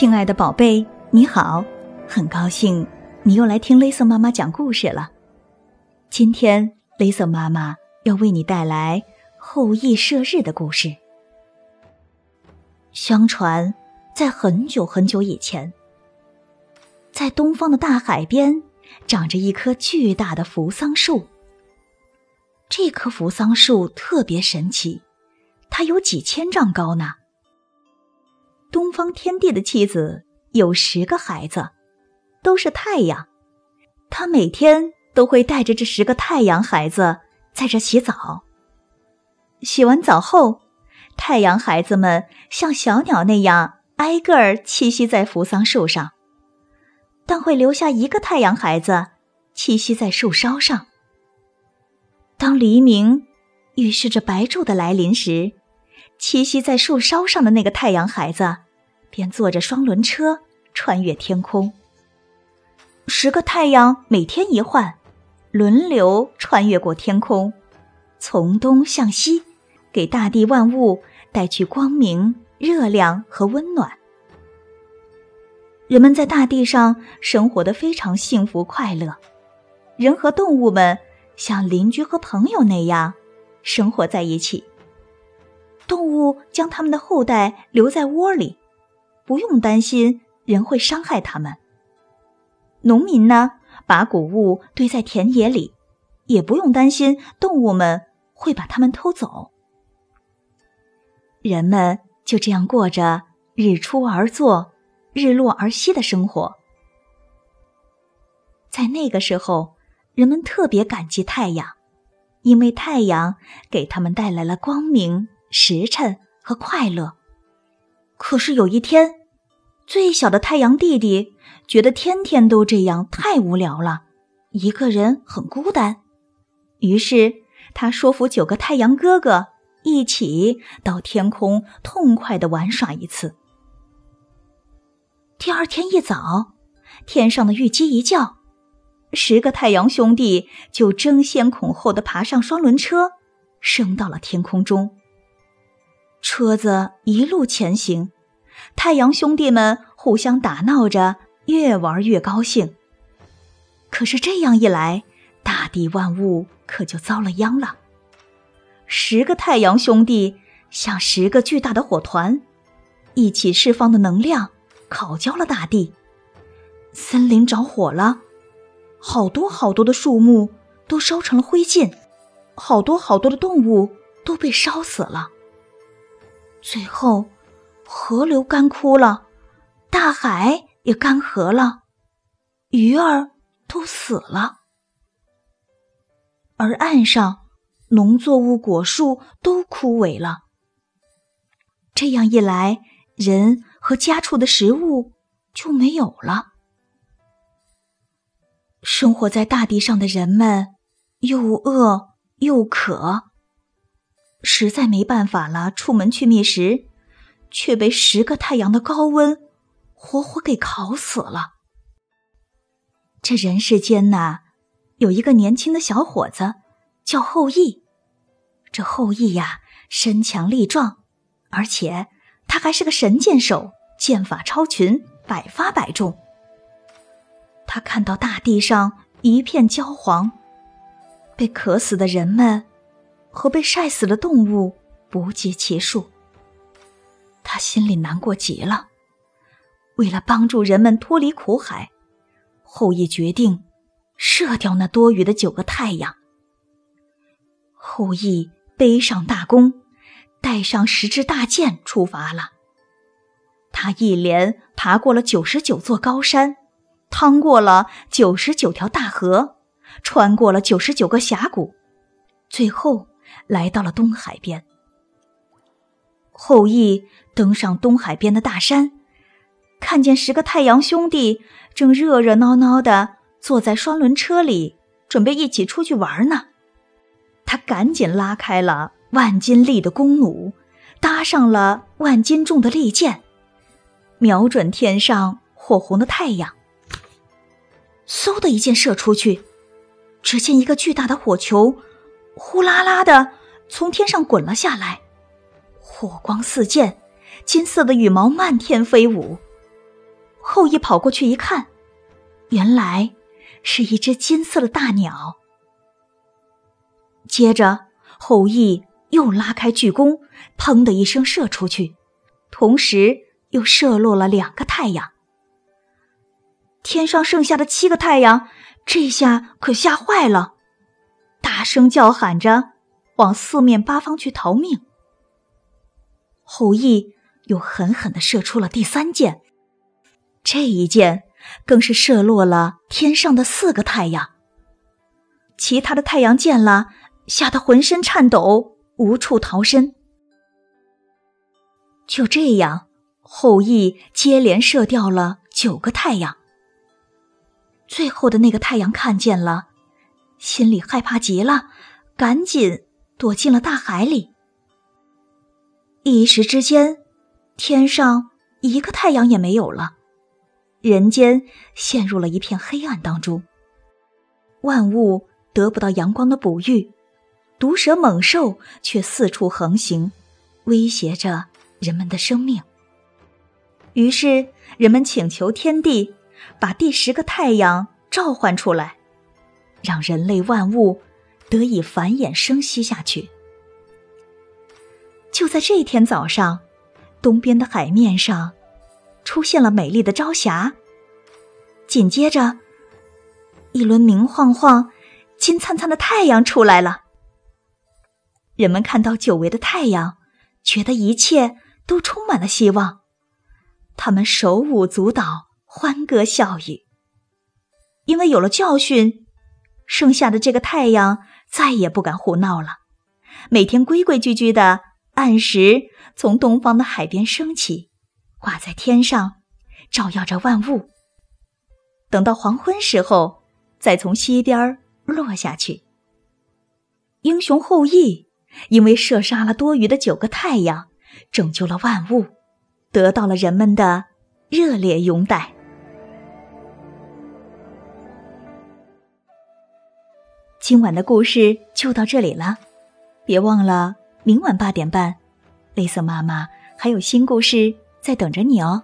亲爱的宝贝，你好，很高兴你又来听雷瑟妈妈讲故事了。今天雷瑟妈妈要为你带来后羿射日的故事。相传，在很久很久以前，在东方的大海边，长着一棵巨大的扶桑树。这棵扶桑树特别神奇，它有几千丈高呢。东方天帝的妻子有十个孩子，都是太阳。他每天都会带着这十个太阳孩子在这洗澡。洗完澡后，太阳孩子们像小鸟那样挨个儿栖息在扶桑树上，但会留下一个太阳孩子栖息在树梢上。当黎明预示着白昼的来临时，栖息在树梢上的那个太阳孩子，便坐着双轮车穿越天空。十个太阳每天一换，轮流穿越过天空，从东向西，给大地万物带去光明、热量和温暖。人们在大地上生活的非常幸福快乐，人和动物们像邻居和朋友那样生活在一起。动物将它们的后代留在窝里，不用担心人会伤害它们。农民呢，把谷物堆在田野里，也不用担心动物们会把它们偷走。人们就这样过着日出而作、日落而息的生活。在那个时候，人们特别感激太阳，因为太阳给他们带来了光明。时辰和快乐。可是有一天，最小的太阳弟弟觉得天天都这样太无聊了，一个人很孤单。于是他说服九个太阳哥哥一起到天空痛快的玩耍一次。第二天一早，天上的玉鸡一叫，十个太阳兄弟就争先恐后的爬上双轮车，升到了天空中。车子一路前行，太阳兄弟们互相打闹着，越玩越高兴。可是这样一来，大地万物可就遭了殃了。十个太阳兄弟像十个巨大的火团，一起释放的能量烤焦了大地，森林着火了，好多好多的树木都烧成了灰烬，好多好多的动物都被烧死了。最后，河流干枯了，大海也干涸了，鱼儿都死了，而岸上农作物、果树都枯萎了。这样一来，人和家畜的食物就没有了。生活在大地上的人们又饿又渴。实在没办法了，出门去觅食，却被十个太阳的高温活活给烤死了。这人世间呐，有一个年轻的小伙子叫后羿。这后羿呀，身强力壮，而且他还是个神箭手，箭法超群，百发百中。他看到大地上一片焦黄，被渴死的人们。和被晒死的动物不计其数，他心里难过极了。为了帮助人们脱离苦海，后羿决定射掉那多余的九个太阳。后羿背上大弓，带上十支大箭出发了。他一连爬过了九十九座高山，趟过了九十九条大河，穿过了九十九个峡谷，最后。来到了东海边，后羿登上东海边的大山，看见十个太阳兄弟正热热闹闹的坐在双轮车里，准备一起出去玩呢。他赶紧拉开了万斤力的弓弩，搭上了万斤重的利箭，瞄准天上火红的太阳，嗖的一箭射出去，只见一个巨大的火球。呼啦啦的从天上滚了下来，火光四溅，金色的羽毛漫天飞舞。后羿跑过去一看，原来是一只金色的大鸟。接着，后羿又拉开巨弓，砰的一声射出去，同时又射落了两个太阳。天上剩下的七个太阳，这下可吓坏了，大声叫喊着往四面八方去逃命。后羿又狠狠的射出了第三箭，这一箭更是射落了天上的四个太阳。其他的太阳见了，吓得浑身颤抖，无处逃身。就这样，后羿接连射掉了九个太阳。最后的那个太阳看见了，心里害怕极了，赶紧躲进了大海里。一时之间，天上一个太阳也没有了，人间陷入了一片黑暗当中。万物得不到阳光的哺育，毒蛇猛兽却四处横行，威胁着人们的生命。于是，人们请求天帝。把第十个太阳召唤出来，让人类万物得以繁衍生息下去。就在这天早上，东边的海面上出现了美丽的朝霞。紧接着，一轮明晃晃、金灿灿的太阳出来了。人们看到久违的太阳，觉得一切都充满了希望。他们手舞足蹈。欢歌笑语，因为有了教训，剩下的这个太阳再也不敢胡闹了。每天规规矩矩的按时从东方的海边升起，挂在天上，照耀着万物。等到黄昏时候，再从西边落下去。英雄后羿因为射杀了多余的九个太阳，拯救了万物，得到了人们的热烈拥戴。今晚的故事就到这里了，别忘了明晚八点半，蕾丝妈妈还有新故事在等着你哦。